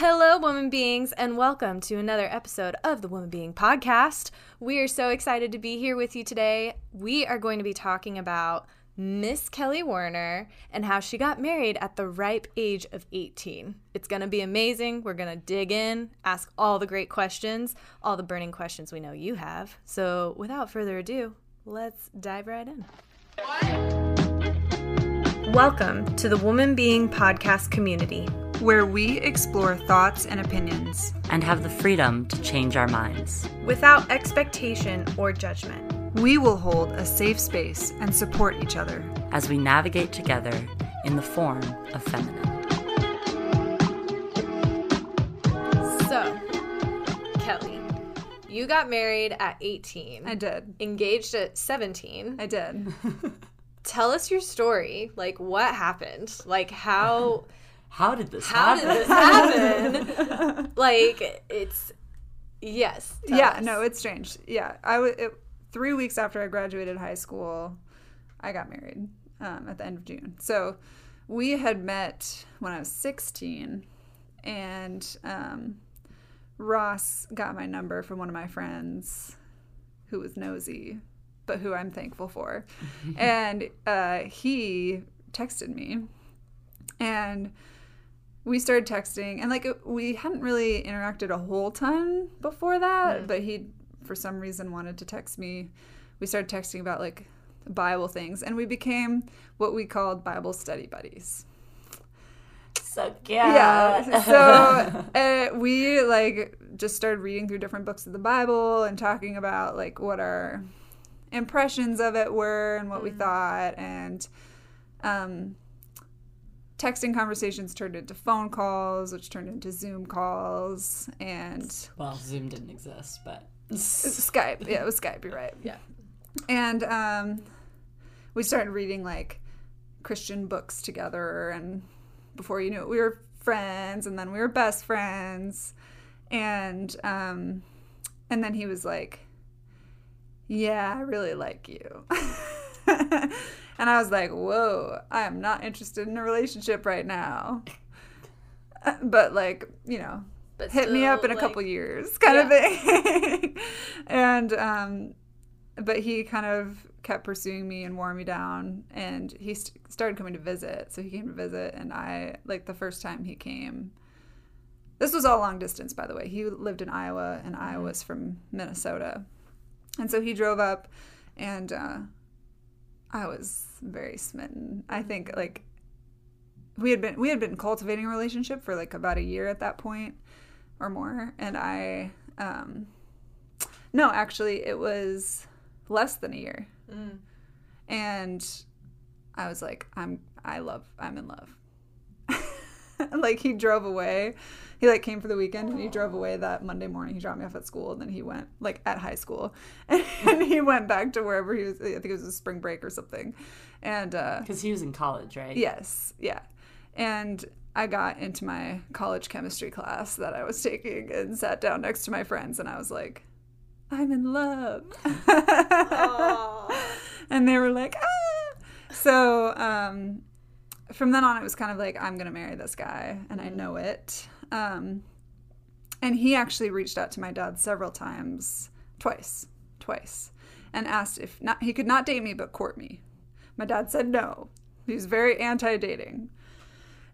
Hello, woman beings, and welcome to another episode of the Woman Being Podcast. We are so excited to be here with you today. We are going to be talking about Miss Kelly Warner and how she got married at the ripe age of 18. It's going to be amazing. We're going to dig in, ask all the great questions, all the burning questions we know you have. So, without further ado, let's dive right in. Welcome to the Woman Being Podcast community where we explore thoughts and opinions and have the freedom to change our minds without expectation or judgment. We will hold a safe space and support each other as we navigate together in the form of feminine. So, Kelly, you got married at 18. I did. Engaged at 17. I did. Tell us your story. Like, what happened? Like, how. how did this how happen? did this happen? like it's yes. Yeah, us. no, it's strange. Yeah, I w- it, three weeks after I graduated high school, I got married um, at the end of June. So we had met when I was 16, and um, Ross got my number from one of my friends who was nosy, but who I'm thankful for. and uh, he texted me, and we started texting and like we hadn't really interacted a whole ton before that Mm. but he for some reason wanted to text me. We started texting about like bible things and we became what we called bible study buddies. So yeah. so uh, we like just started reading through different books of the bible and talking about like what our impressions of it were and what we thought and um texting conversations turned into phone calls which turned into zoom calls and well, Zoom didn't exist, but skype. Yeah it was skype you're right. Yeah. and um we started reading like christian books together and before you knew it we were friends and then we were best friends and um and then he was like yeah i really like you and i was like whoa i am not interested in a relationship right now. But like you know But hit me up in a like- couple years kind of thing. And um but he kind of kept pursuing me and wore me down and he st- started coming to visit. So he came to visit and i like the first time he came this was all long distance by the way. He lived in iowa and i was from minnesota. And so he drove up and uh i was very smitten. I think like we had been we had been cultivating a relationship for like about a year at that point or more and i um no actually it was less than a year. Mm. and i was like i'm i love i'm in love like he drove away he like came for the weekend and he drove away that monday morning he dropped me off at school and then he went like at high school and he went back to wherever he was i think it was a spring break or something and uh because he was in college, right? Yes, yeah. And I got into my college chemistry class that I was taking and sat down next to my friends and I was like, I'm in love. and they were like, ah. So um, from then on, it was kind of like, I'm going to marry this guy and I know it. Um, and he actually reached out to my dad several times, twice, twice, and asked if not, he could not date me but court me. My dad said no. He was very anti dating.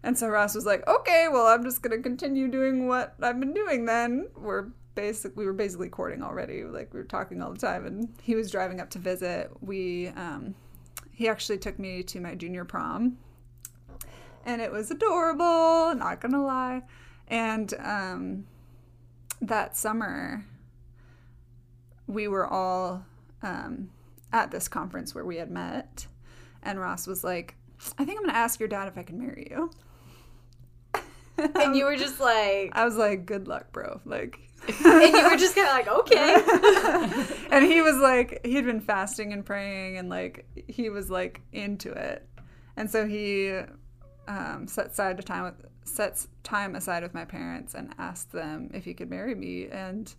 And so Ross was like, okay, well, I'm just going to continue doing what I've been doing then. We're basic, we were basically courting already. Like, we were talking all the time. And he was driving up to visit. We, um, he actually took me to my junior prom. And it was adorable, not to lie. And um, that summer, we were all um, at this conference where we had met. And Ross was like, I think I'm to ask your dad if I can marry you. And you were just like, I was like, good luck, bro. Like, and you were just kind of like, okay. and he was like, he'd been fasting and praying, and like, he was like into it. And so he um, set aside time with sets time aside with my parents and asked them if he could marry me. And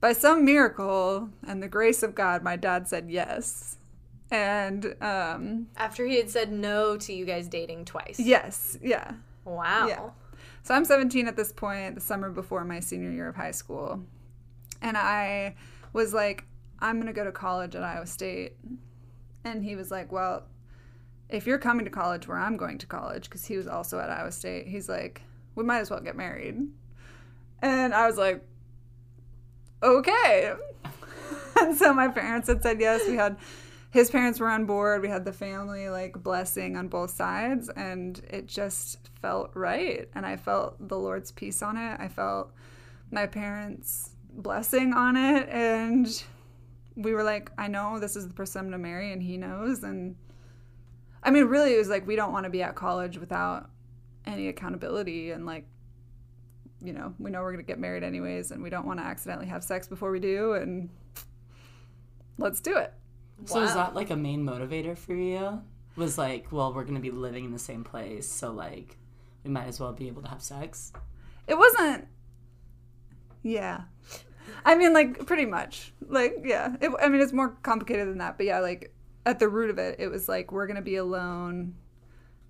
by some miracle and the grace of God, my dad said yes. And um, After he had said no to you guys dating twice. yes, yeah. Wow. Yeah. So I'm 17 at this point, the summer before my senior year of high school. And I was like, I'm going to go to college at Iowa State. And he was like, Well, if you're coming to college where I'm going to college, because he was also at Iowa State, he's like, We might as well get married. And I was like, Okay. and so my parents had said yes. We had his parents were on board. We had the family like blessing on both sides, and it just felt right. And I felt the Lord's peace on it. I felt my parents' blessing on it, and we were like, I know this is the person I'm gonna marry, and he knows. And I mean, really, it was like we don't want to be at college without any accountability, and like, you know, we know we're gonna get married anyways, and we don't want to accidentally have sex before we do, and let's do it. So is that like a main motivator for you? Was like, well, we're gonna be living in the same place, so like, we might as well be able to have sex. It wasn't. Yeah. I mean, like, pretty much. Like, yeah. It, I mean, it's more complicated than that. But yeah, like, at the root of it, it was like, we're going to be alone.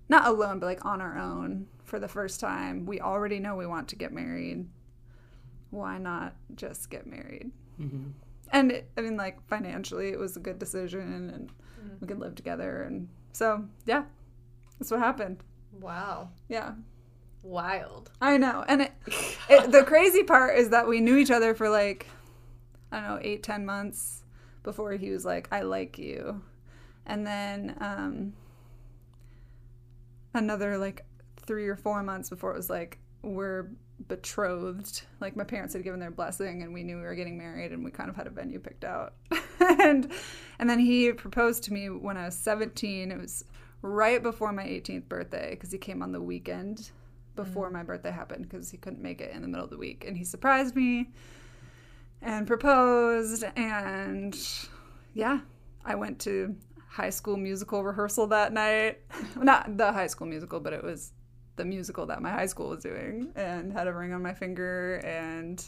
Not alone, but like on our own for the first time. We already know we want to get married. Why not just get married? hmm And it, I mean, like, financially, it was a good decision and we could live together. And so, yeah, that's what happened. Wow. Yeah. Wild. I know. And it, it, the crazy part is that we knew each other for like, I don't know, eight, ten months before he was like, I like you. And then um, another like three or four months before it was like, we're betrothed. Like my parents had given their blessing and we knew we were getting married and we kind of had a venue picked out. and and then he proposed to me when I was 17. It was right before my 18th birthday because he came on the weekend before my birthday happened because he couldn't make it in the middle of the week. And he surprised me and proposed. And yeah, I went to high school musical rehearsal that night. Not the high school musical, but it was the musical that my high school was doing and had a ring on my finger. And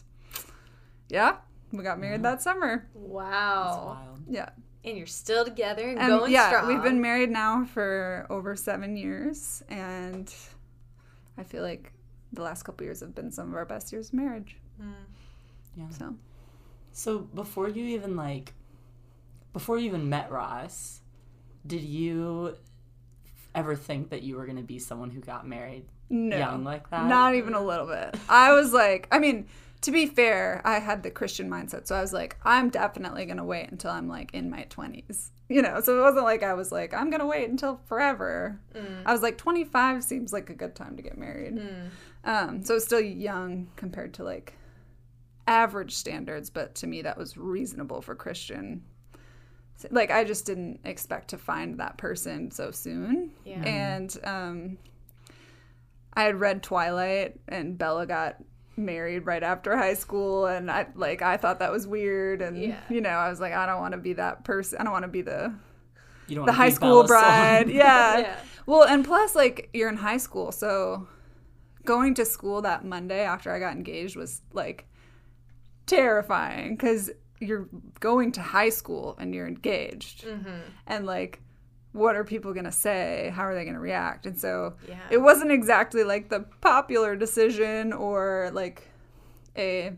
yeah, we got married that summer. That's Wow. wild. Yeah. And you're still together and, And going yeah, strong. we've been married now for over seven years. And I feel like the last couple years have been some of our best years of marriage. Mm. Yeah. So So before you even like, before you even met Ross, did you ever think that you were gonna be someone who got married no, young like that? not even a little bit. I was like, I mean, to be fair, I had the Christian mindset, so I was like, I'm definitely gonna wait until I'm like in my twenties, you know. So it wasn't like I was like, I'm gonna wait until forever. I was like, 25 seems like a good time to get married. Um, so it's still young compared to like average standards, but to me that was reasonable for Christian. Like I just didn't expect to find that person so soon. Yeah. And um, I had read Twilight, and Bella got married right after high school, and I like I thought that was weird, and Yeah. you know I was like I don't want to be that person. I don't want to be the You don't the high school Bella Swan. bride. Yeah. Yeah. Well, and plus, like, you're in high school. So going to school that Monday after I got engaged was like terrifying because you're going to high school and you're engaged. Mm-hmm. And like, what are people going to say? How are they going to react? And so Yeah. it wasn't exactly like the popular decision or like a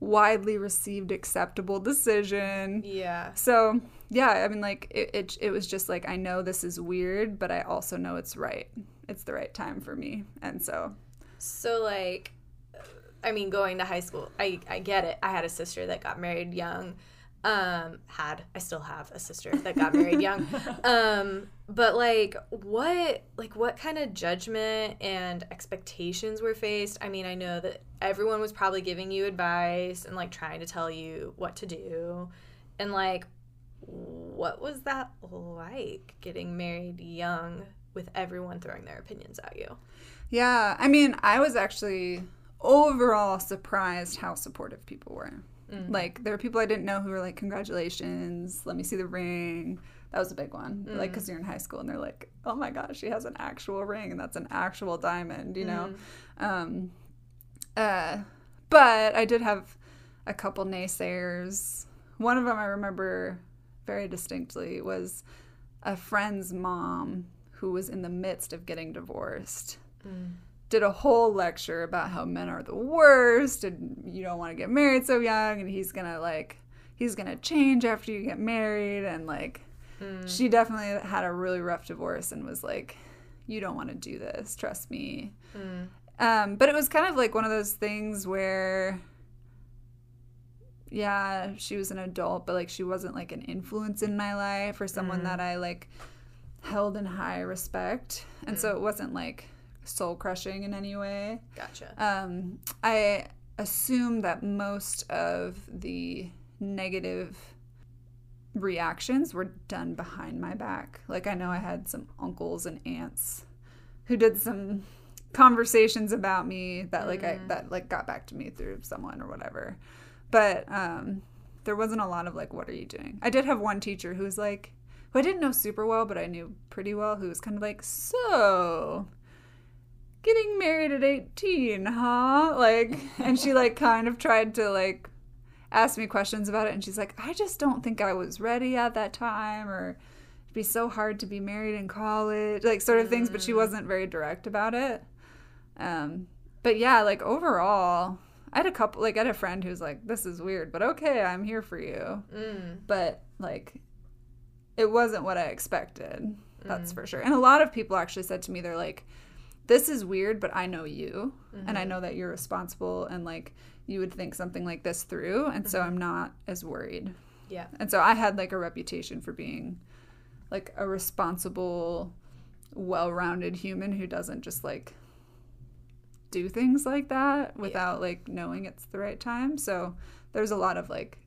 widely received acceptable decision. yeah. So yeah, I mean, like it, it, it was just like I know this is weird, but I also know it's right. It's the right time for me, and so So like I mean going to high school, I I get it. I had a sister that got married young. Um had I still have a sister that got married young. Um but like what like what kind of judgment and expectations were faced? I mean, I know that everyone was probably giving you advice and like trying to tell you what to do. And like what was that like getting married young with everyone throwing their opinions at you? yeah. I mean, I was actually overall surprised how supportive people were. Like there were people I didn't know who were like, "Congratulations, let me see the ring." That was a big one. Like, because you're in high school and they're like, "Oh my gosh, she has an actual ring, and that's an actual diamond," you know. Um, uh, but I did have a couple naysayers. One of them I remember very distinctly was a friend's mom who was in the midst of getting divorced. Did a whole lecture about how men are the worst and you don't want to get married so young and he's gonna like he's gonna change after you get married and like mm. she definitely had a really rough divorce and was like you don't want to do this trust me. Mm. Um, but it was kind of like one of those things where yeah she was an adult but like she wasn't like an influence in my life or someone mm. that i like held in high respect. And so it wasn't like soul crushing in any way Gotcha. um, I assume that most of the negative reactions were done behind my back. Like I know I had some uncles and aunts who did some conversations about me that like I that like got back to me through someone or whatever. But um there wasn't a lot of like what are you doing? I did have one teacher who was like who I didn't know super well, but I knew pretty well who was kind of like, "So, getting married at 18 huh like and she like kind of tried to like ask me questions about it and she's like i just don't think i was ready at that time or it'd be so hard to be married in college like sort of things but she wasn't very direct about it um but yeah like overall i had a couple like i had a friend who's like this is weird but okay i'm here for you Mm. but like it wasn't what I expected. That's for sure. And a lot of people actually said to me, they're like, this is weird, but I know you. And I know that you're responsible and like you would think something like this through. And so I'm not as worried. Yeah. And so I had like a reputation for being like a responsible, well rounded human who doesn't just like do things like that without like knowing it's the right time. So there's a lot of like,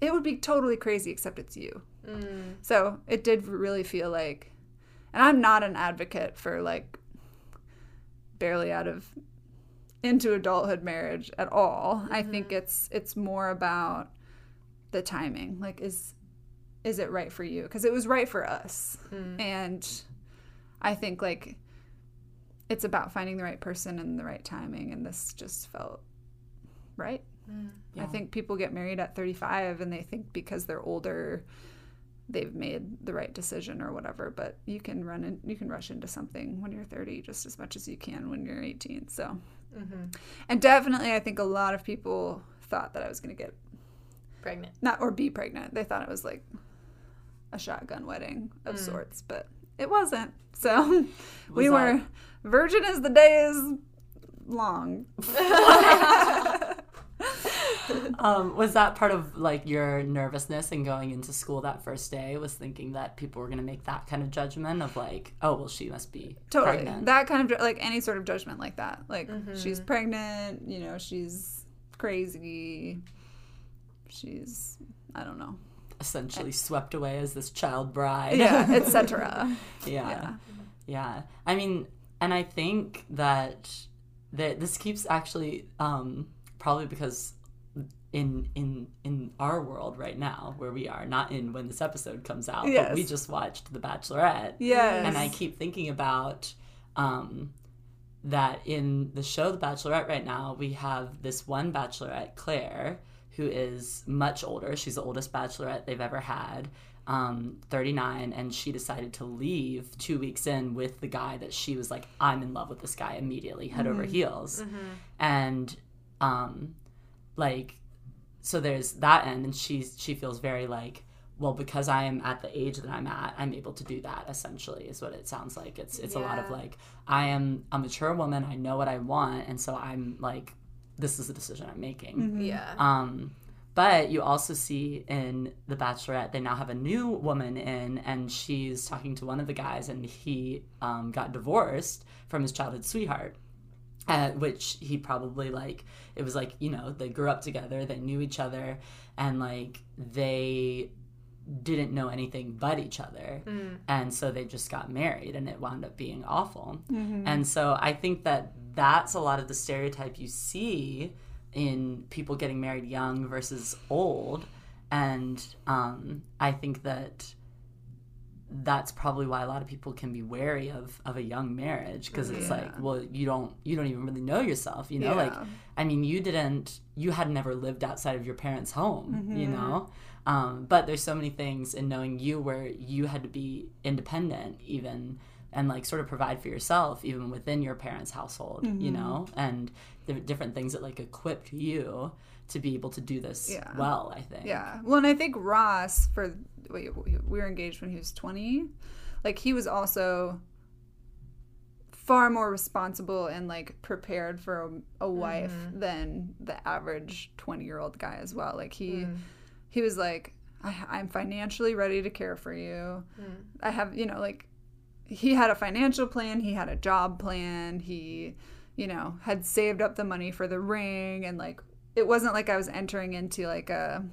it would be totally crazy except it's you. Mm. So it did really feel like, and I'm not an advocate for like barely out of into adulthood marriage at all. I think mm-hmm. it's it's more about the timing. Like is is it right for you? Because it was right for us, hmm. and I think like it's about finding the right person and the right timing, and this just felt right. Hmm. I Yeah. think people get married at 35 and they think because they're older they've made the right decision or whatever but you can run in, you can rush into something when you're 30 just as much as you can when you're 18 so. And definitely I think a lot of people thought that I was going to get Pregnant. not or be pregnant. They thought it was like a shotgun wedding of sorts but it wasn't so. We were virgin as the day is long Um, was that part of like your nervousness in going into school that first day? Was thinking that people were gonna make that kind of judgment of like, oh well, she must be totally pregnant. that kind of like any sort of judgment like that like she's pregnant you know she's crazy she's i don't know Essentially swept away as this child bride. yeah etc yeah. yeah Yeah. I mean, and I think that that this keeps actually um, probably because in in in our world right now where we are, not in when this episode comes out, but we just watched The Bachelorette. yes And I keep thinking about um, that in the show The Bachelorette right now, we have this one bachelorette, Clare, who is much older. She's the oldest bachelorette they've ever had, um, 39, and she decided to leave two weeks in with the guy that she was like, I'm in love with this guy immediately, head over heels. And um, like, so there's that end, and she's she feels very like, well, because I am at the age that I'm at, I'm able to do that. Essentially, is what it sounds like. It's it's a lot of like, I am a mature woman. I know what I want, and so I'm like, this is the decision I'm making. Yeah. Um, but you also see in The Bachelorette, they now have a new woman in, and she's talking to one of the guys, and he um, got divorced from his childhood sweetheart. Uh, which he probably like it was like you know they grew up together they knew each other and like they didn't know anything but each other. And so they just got married and it wound up being awful. And so i think that that's a lot of the stereotype you see in people getting married young versus old. And um, i think that that's probably why a lot of people can be wary of of a young marriage because it's like well you don't you don't even really know yourself you know? Like i mean you didn't you had never lived outside of your parents home you Mm-hmm. know? Um, but there's so many things in knowing you where you had to be independent even and like sort of provide for yourself even within your parents' household, Mm-hmm. you know, and the different things that like equipped you to be able to do this Yeah. well. I think. Yeah. Well, and I think Ross, for wait, we were engaged when he was 20. Like, he was also far more responsible and like prepared for a, a wife mm-hmm. than the average 20 year old guy as well. Like, he, mm. he was like, I, I'm financially ready to care for you. Mm. I have, you know, like, he had a financial plan, he had a job plan, he, you know, had saved up the money for the ring and like it wasn't like I was entering into like a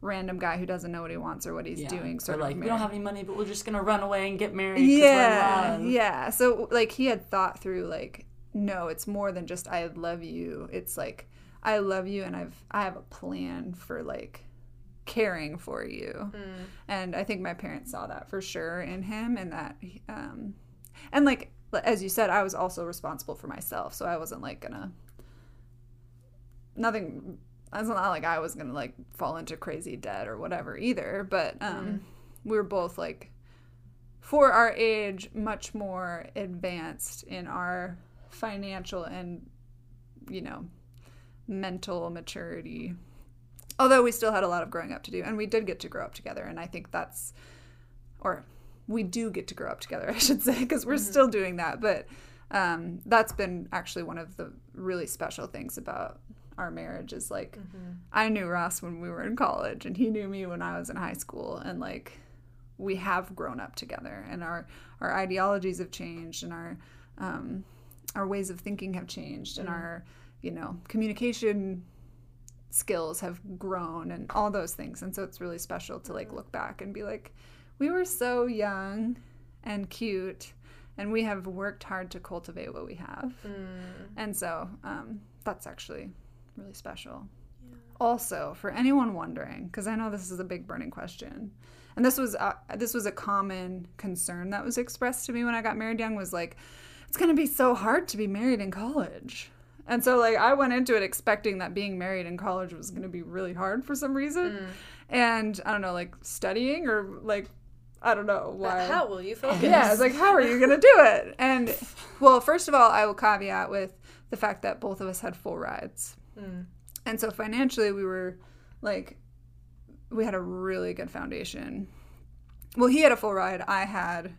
random guy who doesn't know what he wants or what he's Yeah. doing sort like of we don't have any money, but we're just gonna run away and get married. yeah yeah so like he had thought through like no it's more than just i love you it's like i love you and i've i have a plan for like caring for you and i think my parents saw that for sure in him and that um and like as you said i was also responsible for myself so i wasn't like gonna nothing it's not like i was gonna like fall into crazy debt or whatever either but um we were both like for our age much more advanced in our financial and you know mental maturity. Although we still had a lot of growing up to do and we did get to grow up together and i think that's or we do get to grow up together i should say because we're still doing that but um, that's been actually one of the really special things about our marriage is like i knew ross when we were in college and he knew me when i was in high school and like we have grown up together and our our ideologies have changed and our um, our ways of thinking have changed and our you know communication skills have grown and all those things. And so it's really special to like look back and be like we were so young and cute and we have worked hard to cultivate what we have. And so um, that's actually really special also for anyone wondering because i know this is a big burning question and this was uh, this was a common concern that was expressed to me when i got married young was like it's going to be so hard to be married in college and so like i went into it expecting that being married in college was going to be really hard for some reason and i don't know like studying or like i don't know why How will you focus? yeah, it's like, how are you going to do it? And, well, first of all, I will caveat with the fact that both of us had full rides. Mm. And so financially, we were like, we had a really good foundation. Well, he had a full ride. I had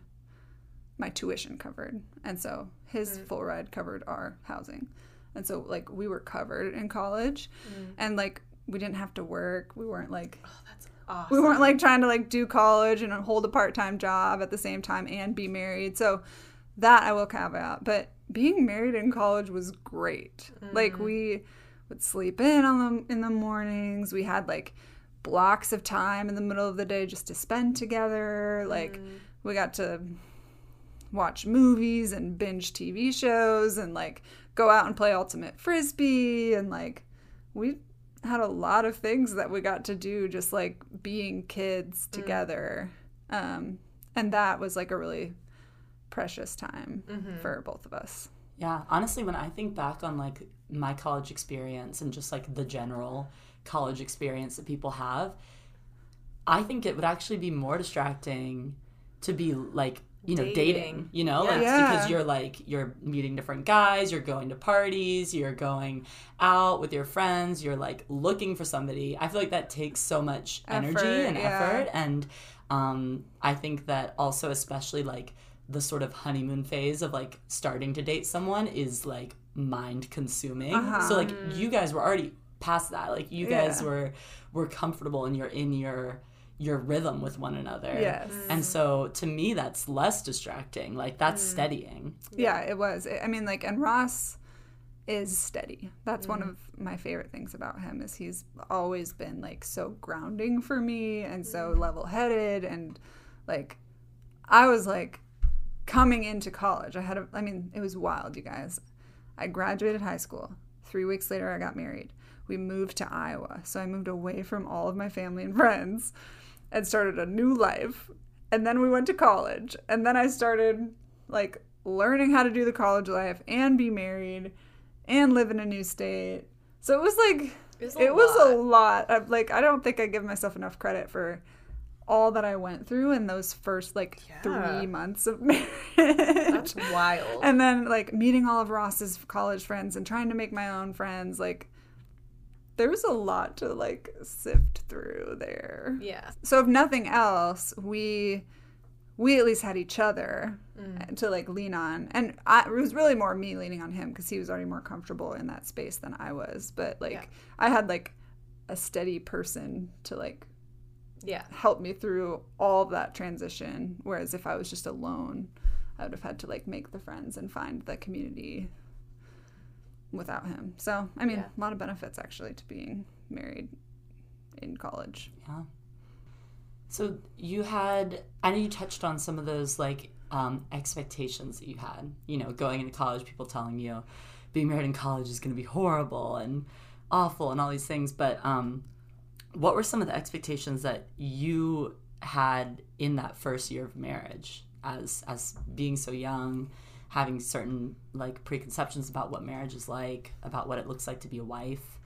my tuition covered. And so his mm. full ride covered our housing. And so, like, we were covered in college. Mm. And, like, we didn't have to work. We weren't like, oh, That's awesome. we weren't like trying to like do college and hold a part-time job at the same time and be married so that i will caveat but being married in college was great like we would sleep in on the in the mornings. We had like blocks of time in the middle of the day just to spend together. Like mm. we got to watch movies and binge tv shows and like go out and play ultimate frisbee. And like we had a lot of things that we got to do just like being kids mm. together. Um, and that was like a really precious time mm-hmm. for both of us Yeah, honestly, when I think back on like my college experience and just like the general college experience that people have, I think it would actually be more distracting to be like, you know, dating, Dating. you know, like Yeah. because you're like you're meeting different guys, you're going to parties, you're going out with your friends, you're like looking for somebody. I feel like that takes so much energy Effort, and yeah. effort and um I think that also especially like the sort of honeymoon phase of like starting to date someone is like mind consuming. Uh-huh. So like mm. you guys were already past that. Like you guys Yeah. were were comfortable and you're in your your rhythm with one another. Yes. And so to me that's less distracting. Like that's mm. steadying. yeah it was i mean like and ross is steady that's one mm. of my favorite things about him is he's always been like so grounding for me and so level-headed and like i was like coming into college i had a i mean it was wild you guys. I graduated high school. Three weeks later i got married. We moved to iowa. So i moved away from all of my family and friends and started a new life. And then we went to college. And then i started like learning how to do the college life and be married and live in a new state. So it was like It was it a was a lot. lot. Of like i don't think i give myself enough credit for all that I went through in those first like Yeah. three months of marriage. That's wild. and then like meeting all of Ross's college friends and trying to make my own friends, like there was a lot to like sift through there. yeah. So if nothing else, we we at least had each other Mm. to like lean on, and I, it was really more me leaning on him because he was already more comfortable in that space than I was. But like Yeah. I had like a steady person to like Yeah. help me through all of that transition. Whereas if I was just alone, I would have had to like make the friends and find the community without him. So I mean, Yeah. a lot of benefits actually to being married in college. Yeah. So you had, I know you touched on some of those like um, expectations that you had. You know, going into college, people telling you being married in college is going to be horrible and awful and all these things. But um, what were some of the expectations that you had in that first year of marriage, as as being so young, having certain like preconceptions about what marriage is like, about what it looks like to be a wife?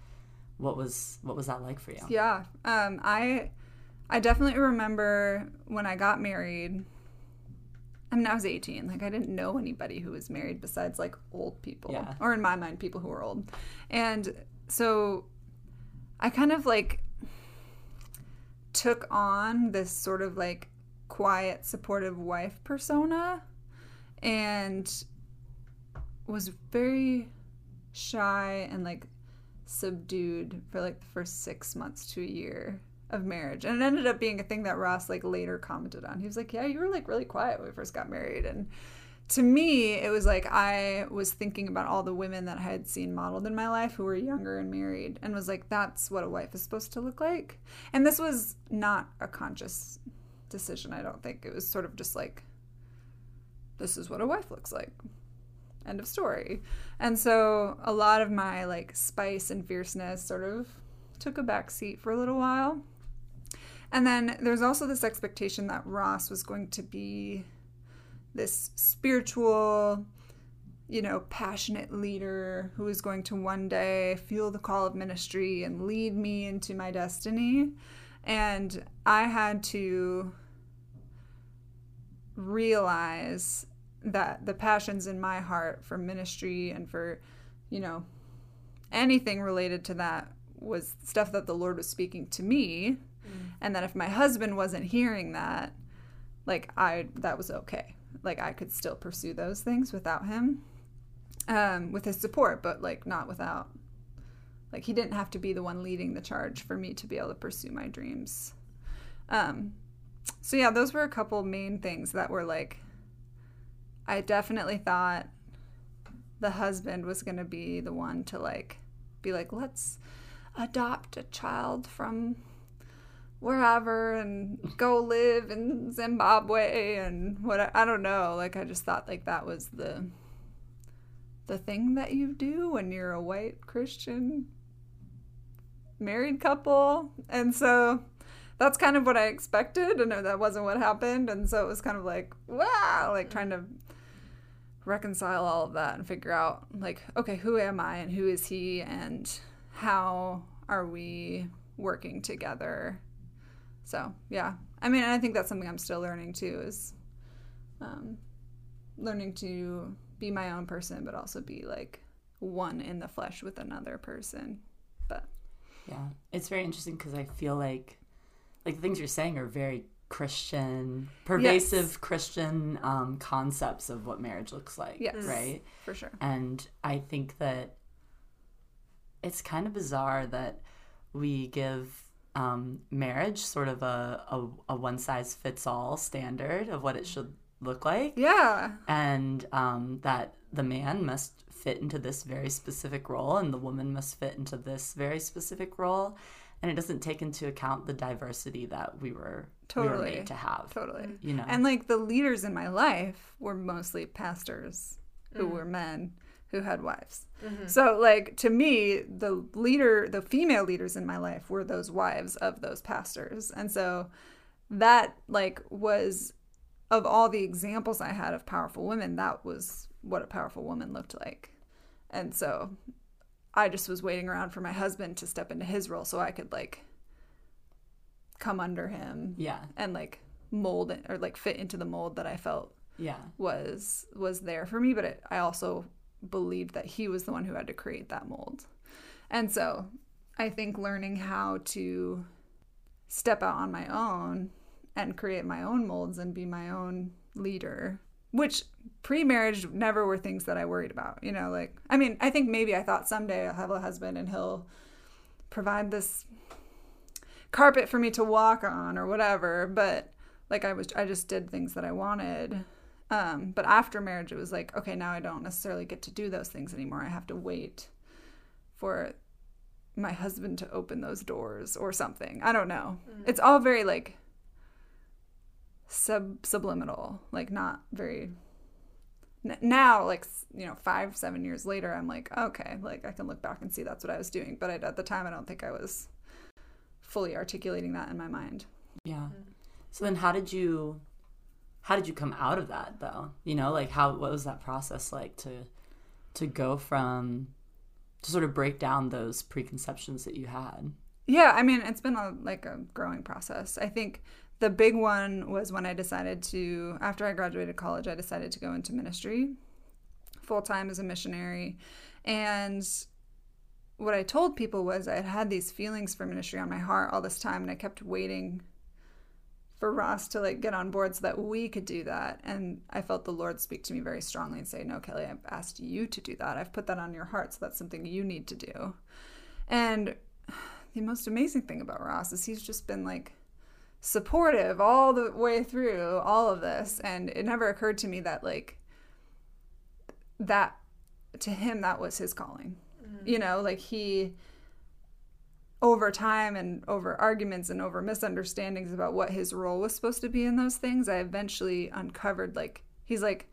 What was what was that like for you? Yeah. Um, I I definitely remember when I got married. I mean, I was 18. Like, I didn't know anybody who was married besides like old people, Yeah. or in my mind, people who were old. And so I kind of like took on this sort of like quiet, supportive wife persona and was very shy and like subdued for like the first six months to a year of marriage. And it ended up being a thing that Ross like later commented on. He was like, Yeah, you were like really quiet when we first got married. And to me, it was like I was thinking about all the women that I had seen modeled in my life who were younger and married and was like, that's what a wife is supposed to look like. And this was not a conscious decision, I don't think. It was sort of just like, this is what a wife looks like. End of story. And so a lot of my like spice and fierceness sort of took a back seat for a little while. And then there's also this expectation that Ross was going to be this spiritual, you know, passionate leader who was going to one day feel the call of ministry and lead me into my destiny. And I had to realize that the passions in my heart for ministry and for, you know, anything related to that was stuff that the Lord was speaking to me. Mm. And that if my husband wasn't hearing that, like I that was okay. Like I could still pursue those things without him. Um, with his support, but like not without like he didn't have to be the one leading the charge for me to be able to pursue my dreams. Um so yeah, those were a couple main things that were like I definitely thought the husband was to be the one to like be like let's adopt a child from wherever and go live in Zimbabwe and what I, I don't know. Like I just thought like that was the the thing that you do when you're a white Christian married couple. And so that's kind of what I expected. And that wasn't what happened. And so it was kind of like wow like mm. trying to reconcile all of that and figure out like okay who am I and who is he and how are we working together so yeah I mean I think that's something I'm still learning too is um, learning to be my own person but also be like one in the flesh with another person but Yeah, it's very interesting because I feel like, like the things you're saying are very Christian, pervasive Christian um, concepts of what marriage looks like. Yes. Right. for sure And I think that it's kind of bizarre that we give um, marriage sort of a, a, a one size fits all standard of what it should look like. yeah. And um, that the man must fit into this very specific role and the woman must fit into this very specific role. And it doesn't take into account the diversity that we were we were Totally. made to have totally. you know? And like the leaders in my life were mostly pastors who were men who had wives. Mm-hmm. So like to me, the leader, the female leaders in my life were those wives of those pastors. And so that like was of all the examples I had of powerful women, that was what a powerful woman looked like. And so I just was waiting around for my husband to step into his role so I could like come under him Yeah. and like mold or like fit into the mold that I felt Yeah. was was there for me but it, I also believed that he was the one who had to create that mold. And so I think learning how to step out on my own and create my own molds and be my own leader which pre-marriage never were things that I worried about, you know, like I mean, I think maybe I thought someday I'll have a husband and he'll provide this carpet for me to walk on or whatever, but like I was I just did things that I wanted. Um, but after marriage it was like, okay, now I don't necessarily get to do those things anymore. I have to wait for my husband to open those doors or something. I don't know. It's all very like sub subliminal, like not very. Now, like you know, five seven years later, I'm like, okay, like I can look back and see that's what I was doing. But I, at the time, I don't think I was fully articulating that in my mind. Yeah. So then how did you how did you come out of that though? You know, like how what was that process like to to go from to sort of break down those preconceptions that you had? Yeah, I mean, it's been a like a growing process. I think the big one was when I decided to after I graduated college, I decided to go into ministry full time as a missionary. And what I told people was I had had these feelings for ministry on my heart all this time and I kept waiting for Ross to like get on board so that we could do that. And I felt the Lord speak to me very strongly and say, "No, Kelly, I've asked you to do that. I've put that on your heart, so that's something you need to do." And the most amazing thing about Ross is he's just been like supportive all the way through all of this and it never occurred to me that like that to him that was his calling. Mm. You know, like he over time and over arguments and over misunderstandings about what his role was supposed to be in those things, I eventually uncovered like he's like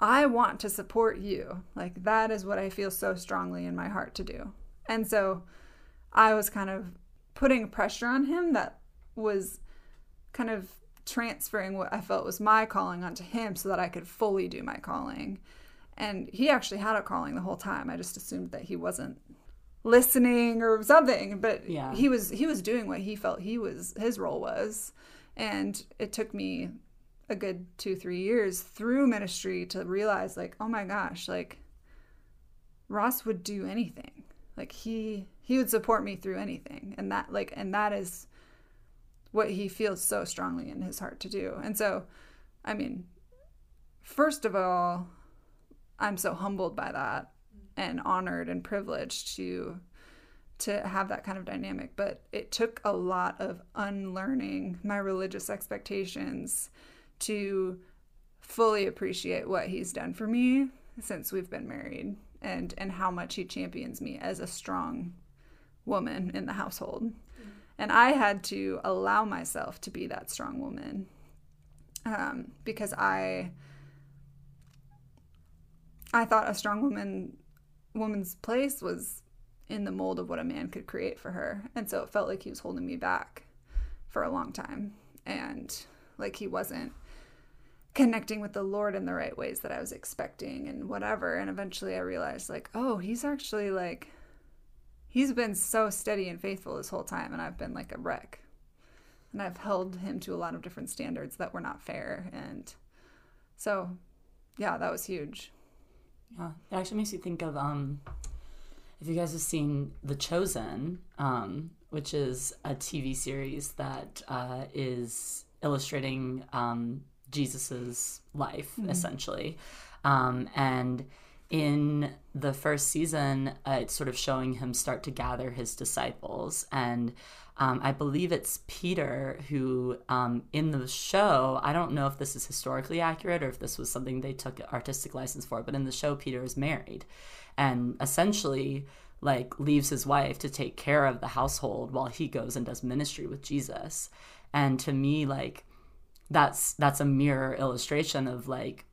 I want to support you. Like that is what I feel so strongly in my heart to do. And so I was kind of putting pressure on him that was kind of transferring what I felt was my calling onto him so that I could fully do my calling. And he actually had a calling the whole time. I just assumed that he wasn't listening or something, but Yeah. he was he was doing what he felt he was his role was. And it took me a good 2-3 years through ministry to realize like, oh my gosh, like Ross would do anything. Like he he would support me through anything. And that like and that is what he feels so strongly in his heart to do. And so, I mean, first of all, I'm so humbled by that and honored and privileged to to have that kind of dynamic, but it took a lot of unlearning my religious expectations to fully appreciate what he's done for me since we've been married and and how much he champions me as a strong woman in the household. And I had to allow myself to be that strong woman um, because I I thought a strong woman woman's place was in the mold of what a man could create for her, and so it felt like he was holding me back for a long time, and like he wasn't connecting with the Lord in the right ways that I was expecting, and whatever. And eventually, I realized like, oh, he's actually like he's been so steady and faithful this whole time and i've been like a wreck. And i've held him to a lot of different standards that were not fair. And so yeah that was huge Yeah, it actually makes you think of um, if you guys have seen The Chosen, um, which is a TV series that uh, is illustrating um, Jesus's life essentially, um, and in the first season, uh, it's sort of showing him start to gather his disciples. And um, I believe it's Peter who, um, in the show, I don't know if this is historically accurate or if this was something they took artistic license for, but in the show, Peter is married and essentially like leaves his wife to take care of the household while he goes and does ministry with Jesus. And to me, like, that's that's a mirror illustration of like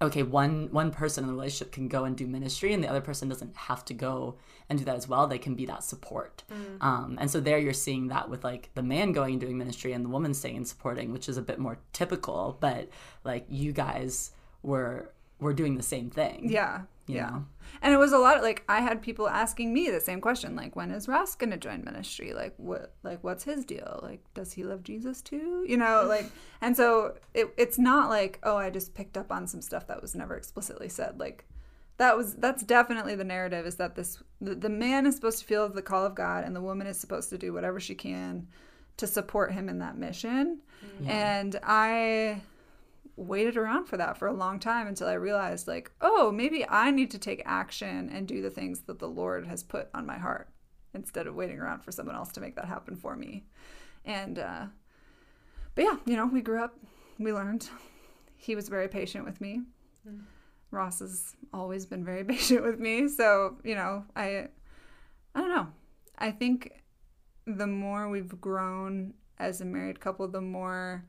okay one one person in the relationship can go and do ministry and the other person doesn't have to go and do that as well. They can be that support. Um, and so there you're seeing that with like the man going and doing ministry and the woman staying and supporting which is a bit more typical but like you guys were we're doing the same thing. Yeah. yeah. know? And it was a lot of, like I had people asking me the same question, like when is Ross gonna join ministry? Like what like what's his deal? Like does he love Jesus too? You know, like and so it, it's not like, oh, I just picked up on some stuff that was never explicitly said. Like that was that's definitely the narrative is that this the, the man is supposed to feel the call of God and the woman is supposed to do whatever she can to support him in that mission. And I waited around for that for a long time until I realized, like, oh, maybe I need to take action and do the things that the Lord has put on my heart instead of waiting around for someone else to make that happen for me. And, uh, but yeah, you know, we grew up, we learned. He was very patient with me. Ross has always been very patient with me. So, you know, I, I don't know. I think the more we've grown as a married couple, the more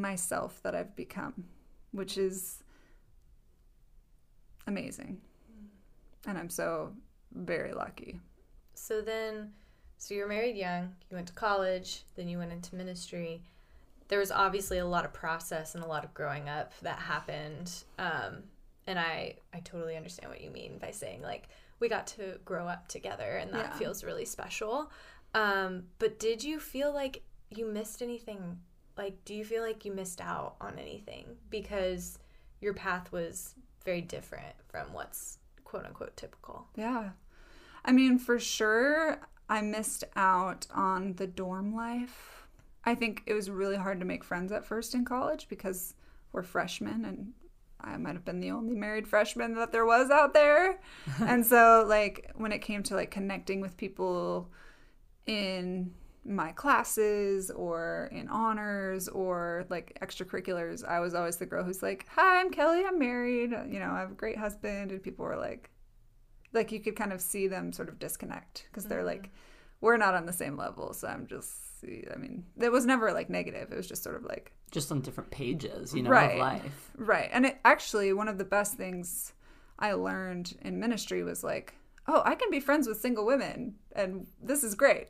myself that I've become, which is amazing. And I'm so very lucky. So then, so you were married young, you went to college, then you went into ministry. There was obviously a lot of process and a lot of growing up that happened. Um, and I, I totally understand what you mean by saying like we got to grow up together and that Yeah. feels really special. Um, but did you feel like you missed anything? Like, do you feel like you missed out on anything because your path was very different from what's quote unquote typical? Yeah. I mean, for sure, I missed out on the dorm life. I think it was really hard to make friends at first in college because we're freshmen and I might have been the only married freshman that there was out there. and so like when it came to like connecting with people in my classes or in honors or like extracurriculars, I was always the girl who's like, "Hi, I'm Kelly. I'm married. You know, I have a great husband." And people were like, like you could kind of see them sort of disconnect because they're like mm-hmm. we're not on the same level so i'm just i mean it was never like negative it was just sort of like Just on different pages, you know, Right. of life. right and it actually one of the best things i learned in ministry was like oh i can be friends with single women and this is great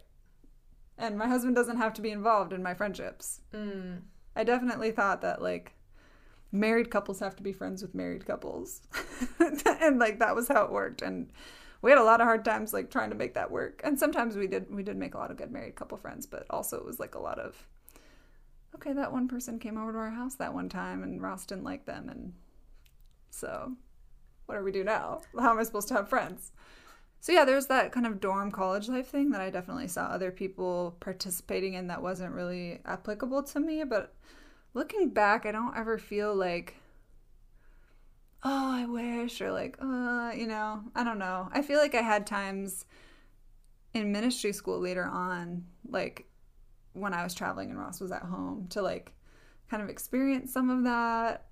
and my husband doesn't have to be involved in my friendships. Mm. i definitely thought that like married couples have to be friends with married couples. And like that was how it worked. And we had a lot of hard times like trying to make that work. And sometimes we did we did make a lot of good married couple friends but also it was like a lot of okay that one person came over to our house that one time and ross didn't like them. And so what do we do now? How am i supposed to have friends so yeah there's that kind of dorm college life thing that i definitely saw other people participating in that wasn't really applicable to me but looking back, I don't ever feel like, oh, I wish, or like, uh, you know, I don't know. I feel like I had times in ministry school later on, like when I was traveling and Ross was at home, to like kind of experience some of that.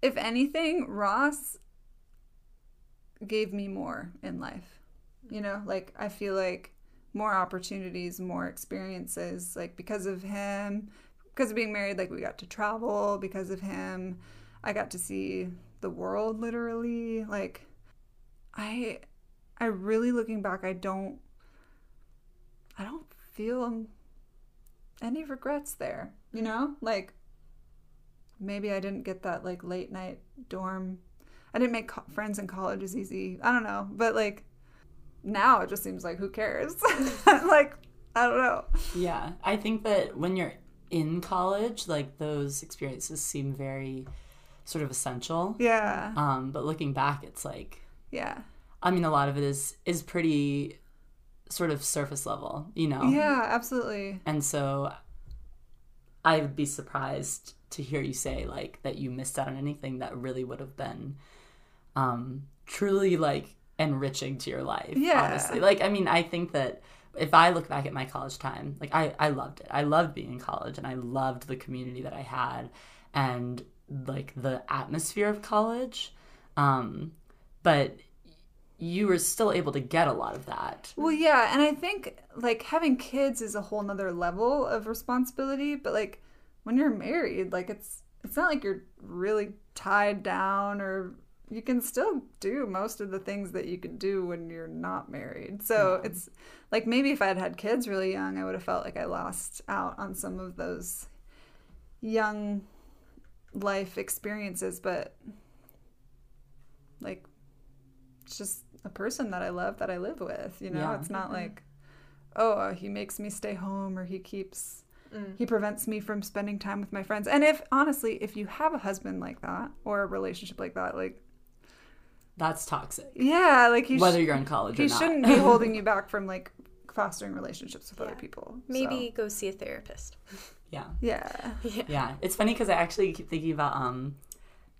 If anything, Ross gave me more in life. You know, like I feel like more opportunities, more experiences, like because of him, because of being married, like we got to travel because of him. I got to see the world literally. Like I I really looking back, I don't I don't feel any regrets there, you know? Like maybe I didn't get that like late night dorm. I didn't make co- friends in college as easy. I don't know, but like now it just seems like who cares? like I don't know. Yeah. I think that when you're in college, like those experiences seem very sort of essential. Yeah. Um, but looking back, it's like, Yeah. I mean, a lot of it is is pretty sort of surface level, you know. Yeah, absolutely. And so, I would be surprised to hear you say like that you missed out on anything that really would have been um, truly like enriching to your life. Yeah. Honestly, like I mean, I think that if I look back at my college time, like I I loved it. I loved being in college, and I loved the community that I had, and like the atmosphere of college. Um, but you were still able to get a lot of that. Well, yeah, and I think like having kids is a whole nother level of responsibility, but like when you're married, like it's it's not like you're really tied down or you can still do most of the things that you can do when you're not married. So it's like maybe if I had had kids really young, I would have felt like I lost out on some of those young life experiences, but like it's just a person that I love that I live with. You know, Yeah. it's not like oh uh, he makes me stay home or he keeps he prevents me from spending time with my friends. And if honestly, if you have a husband like that or a relationship like that, like That's toxic. yeah, like he Whether sh- you're in college or he not. shouldn't be holding you back from like fostering relationships with other Yeah. people. So, Maybe go see a therapist. yeah. yeah. Yeah, it's funny because I actually keep thinking about um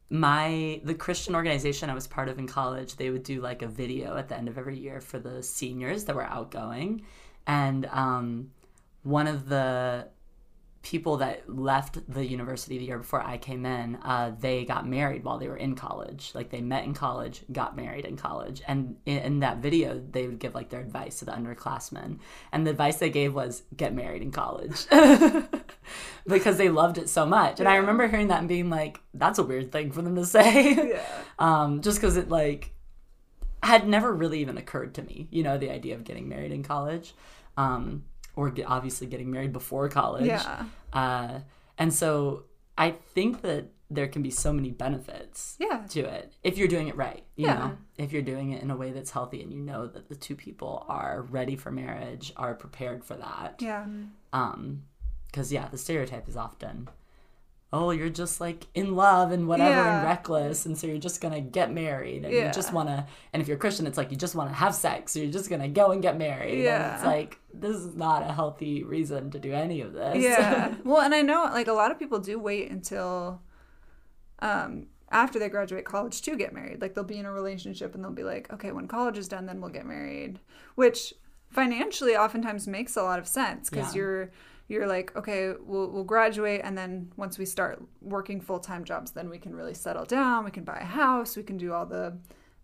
my the Christian organization I was part of in college. They would do like a video at the end of every year for the seniors that were outgoing, and um, one of the people that left the university the year before I came in, uh, they got married while they were in college. Like they met in college, got married in college, and in, in that video they would give like their advice to the underclassmen, and the advice they gave was get married in college. because they loved it so much. And I remember hearing that and being like, that's a weird thing for them to say. Yeah. um, just because it like had never really even occurred to me, you know, the idea of getting married in college. Um, or get, obviously getting married before college. Yeah. Uh, and so I think that there can be so many benefits Yeah. to it if you're doing it right. You Yeah. know, if you're doing it in a way that's healthy and you know that the two people are ready for marriage, are prepared for that. Yeah. Um, because yeah, the stereotype is often, oh, you're just like in love and whatever Yeah. and reckless, and so you're just gonna get married, and Yeah. you just wanna. And if you're Christian, it's like you just wanna have sex, so you're just gonna go and get married. and Yeah. it's like this is not a healthy reason to do any of this. Yeah. well, and I know like a lot of people do wait until um after they graduate college to get married. Like they'll be in a relationship and they'll be like, okay, when college is done, then we'll get married, which financially oftentimes makes a lot of sense because Yeah. you're you're like, okay, we'll we'll graduate and then once we start working full time jobs, then we can really settle down. We can buy a house. We can do all the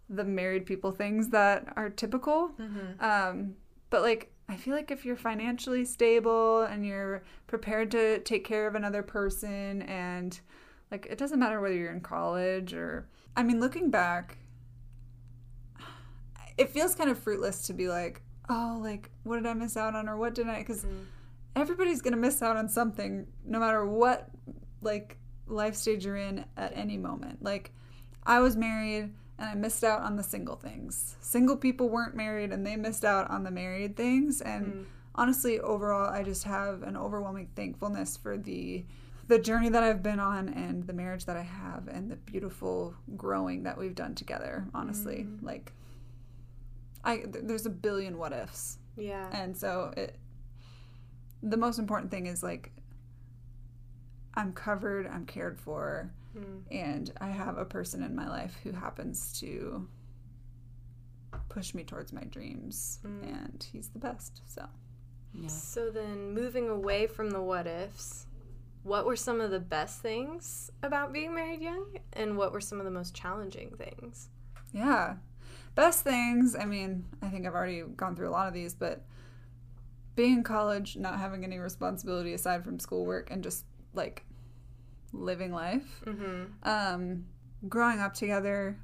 the married people things that are typical. Um, but like, I feel like if you're financially stable and you're prepared to take care of another person, and like, it doesn't matter whether you're in college or, I mean, looking back, it feels kind of fruitless to be like, oh, like, what did I miss out on, or what did I? Because everybody's gonna miss out on something, no matter what, like, life stage you're in at any moment. Like, I was married and I missed out on the single things. Single people weren't married and they missed out on the married things. And mm. honestly, overall, I just have an overwhelming thankfulness for the the journey that I've been on and the marriage that I have and the beautiful growing that we've done together. Honestly, mm. like I th- there's a billion what ifs, Yeah. and so it. The most important thing is like I'm covered, I'm cared for, hmm. and I have a person in my life who happens to push me towards my dreams, hmm. and he's the best. So, Yeah. So then, moving away from the what ifs, what were some of the best things about being married young, and what were some of the most challenging things? yeah. Best things, I mean, I think I've already gone through a lot of these, but being in college, not having any responsibility aside from schoolwork, and just like living life. Mm-hmm. um, growing up together,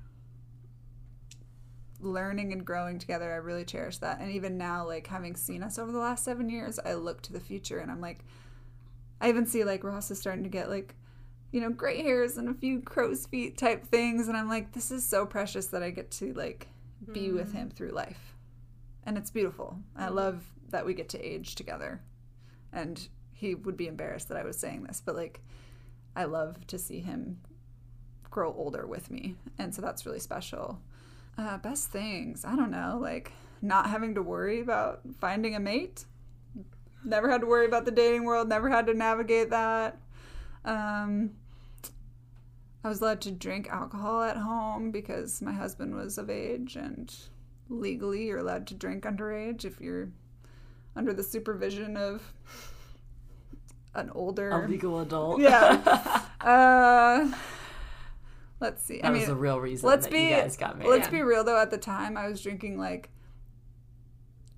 learning and growing together, I really cherish that. And even now, like having seen us over the last seven years, I look to the future and I'm like, I even see like Ross is starting to get like, you know, gray hairs and a few crow's feet type things. And I'm like, this is so precious that I get to like be with him through life. And it's beautiful. I love that we get to age together. And he would be embarrassed that I was saying this, but like, I love to see him grow older with me. And so that's really special. Uh, best things, I don't know, like not having to worry about finding a mate. Never had to worry about the dating world, never had to navigate that. Um, I was allowed to drink alcohol at home because my husband was of age, and legally, you're allowed to drink underage if you're under the supervision of an older A legal adult. yeah. Uh, let's see. That I was mean, the real reason let's that be you guys got married. let's be real though. At the time, I was drinking like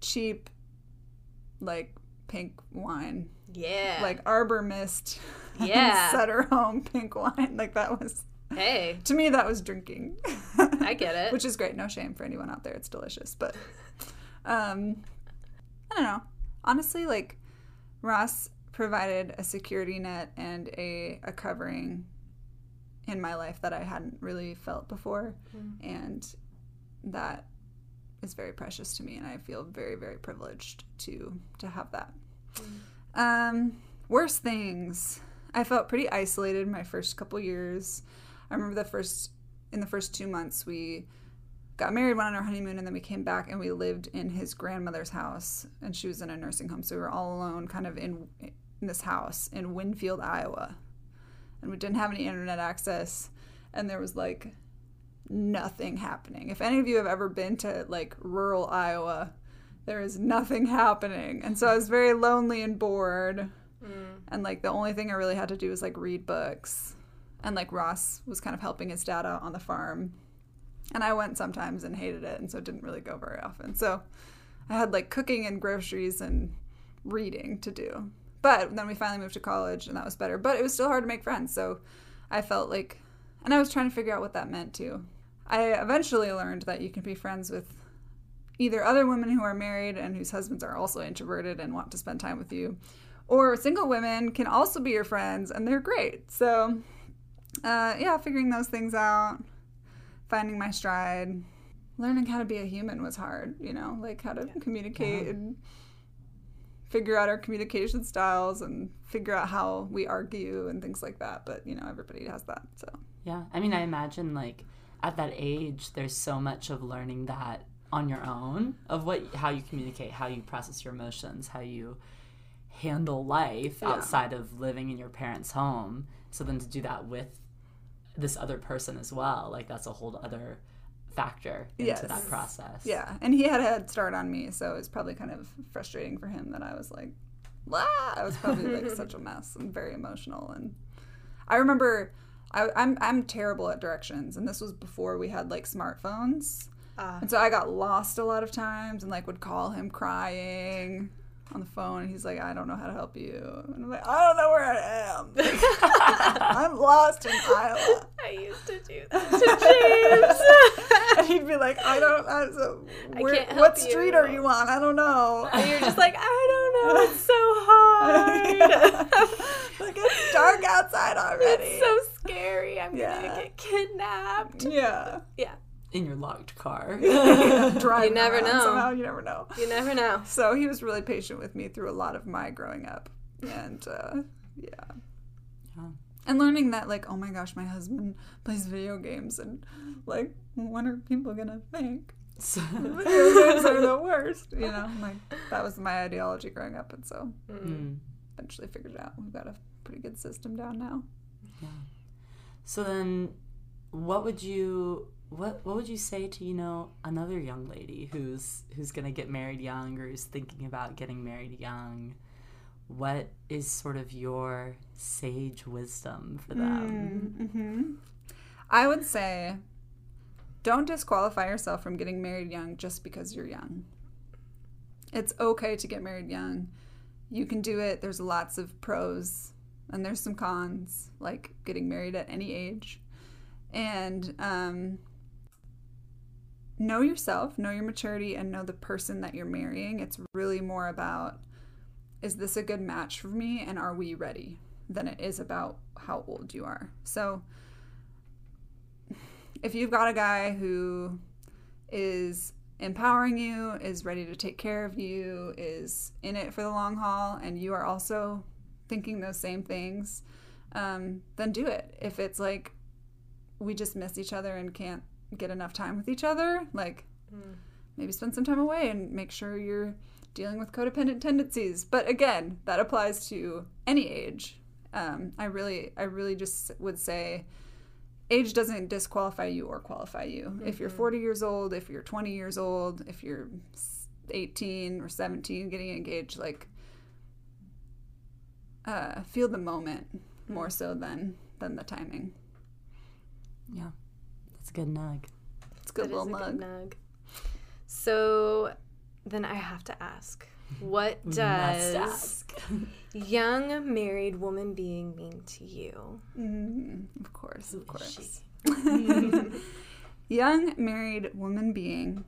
cheap, like pink wine, Yeah. like Arbor Mist, and Yeah. Sutter Home pink wine. Like that was hey, to me that was drinking. I get it. Which is great. No shame for anyone out there. It's delicious. But um I don't know. Honestly, like Ross provided a security net and a, a covering in my life that I hadn't really felt before. And that is very precious to me and I feel very, very privileged to to have that. Um, worst things. I felt pretty isolated my first couple years. I remember the first in the first two months we got married, went on our honeymoon, and then we came back and we lived in his grandmother's house, and she was in a nursing home, so we were all alone, kind of in in this house in Winfield, Iowa, and we didn't have any internet access, and there was like nothing happening. If any of you have ever been to like rural Iowa, there is nothing happening, and so I was very lonely and bored, mm. and like the only thing I really had to do was like read books, and like Ross was kind of helping his dad out on the farm and I went sometimes and hated it, and so it didn't really go very often. So I had like cooking and groceries and reading to do. But then we finally moved to college, and that was better. But it was still hard to make friends, so I felt like, and I was trying to figure out what that meant too. I eventually learned that you can be friends with either other women who are married and whose husbands are also introverted and want to spend time with you, or single women can also be your friends, and they're great. So, uh, yeah, figuring those things out finding my stride. Learning how to be a human was hard, you know, like how to communicate and figure out our communication styles and figure out how we argue and things like that. But, you know, everybody has that. So, Yeah. I mean, I imagine like at that age, there's so much of learning that on your own of what how you communicate, how you process your emotions, how you handle life Yeah. outside of living in your parents' home. So then to do that with this other person as well, like that's a whole other factor into Yes. that process. yeah. And he had a head start on me. So it was probably kind of frustrating for him that I was like, Blah! I was probably like such a mess and very emotional. And I remember I, I'm, I'm terrible at directions. And this was before we had like smartphones. Ah. And so I got lost a lot of times and like would call him crying on the phone and he's like, I don't know how to help you. And I'm like, I don't know where I am. I'm lost in Iowa. I used to do that to James. And he'd be like, I don't I, so, where, help what street you." are you on? I don't know. And you're just like, I don't know. It's so hard. like it's dark outside already. it's so scary. I'm Yeah. gonna get kidnapped. yeah. Yeah. In your locked car. you never know. Somehow you never know. You never know. So he was really patient with me through a lot of my growing up. And uh, yeah. Yeah. And learning that, like, oh my gosh, my husband plays video games, and like, what are people gonna think? So- Video games are the worst, you know. Like that was my ideology growing up, and so Mm. eventually figured it out. We've got a pretty good system down now. Yeah. So then, what would you what what would you say to you know another young lady who's who's gonna get married young or who's thinking about getting married young? What is sort of your sage wisdom for them? Mm-hmm. I would say, don't disqualify yourself from getting married young just because you're young. It's okay to get married young. You can do it. There's lots of pros and there's some cons, like getting married at any age. And um, know yourself, know your maturity, and know the person that you're marrying. It's really more about is this a good match for me and are we ready than it is about how old you are. So if you've got a guy who is empowering you, is ready to take care of you, is in it for the long haul, and you are also thinking those same things, um, then do it. If it's like we just miss each other and can't get enough time with each other, like maybe spend some time away and make sure you're dealing with codependent tendencies. But again, that applies to any age. Um, I really, I really just would say age doesn't disqualify you or qualify you. If you're 40 years old, if you're 20 years old, if you're 18 or 17 getting engaged, like uh, feel the moment more so than than the timing. Yeah, that's a good nug. It's a good That is little a good nug. So then I have to ask, what does ask. young married woman being mean to you? Mhm, Of course, of course. Young married woman being,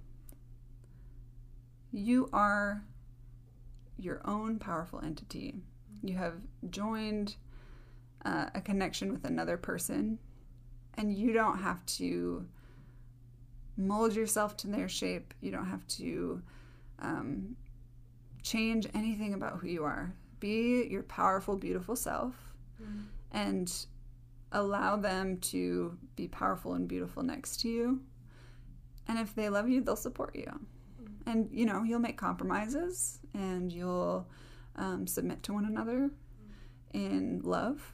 you are your own powerful entity. You have joined uh, a connection with another person, and you don't have to mold yourself to their shape. You don't have to um, change anything about who you are. Be your powerful, beautiful self mm-hmm. and allow them to be powerful and beautiful next to you. And if they love you, they'll support you. Mm-hmm. And, you know, you'll make compromises and you'll um, submit to one another mm-hmm. in love.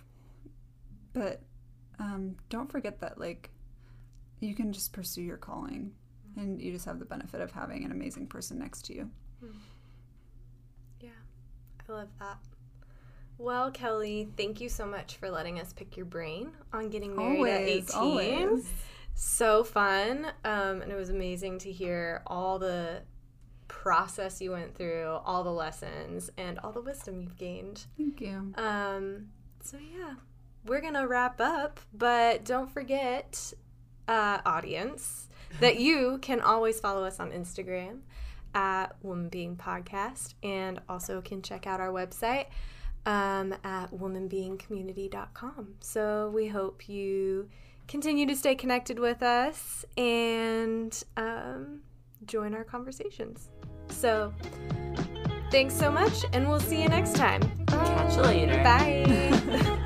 But um, don't forget that, like, you can just pursue your calling and you just have the benefit of having an amazing person next to you. Yeah, I love that. Well, Kelly, thank you so much for letting us pick your brain on getting married always, at 18. Always. So fun. Um, and it was amazing to hear all the process you went through, all the lessons, and all the wisdom you've gained. Thank you. Um, so, yeah, we're going to wrap up, but don't forget uh, audience that you can always follow us on Instagram at Woman Being Podcast and also can check out our website um, at womanbeingcommunity.com. So we hope you continue to stay connected with us and um, join our conversations. So thanks so much, and we'll see you next time. Catch you later. Bye.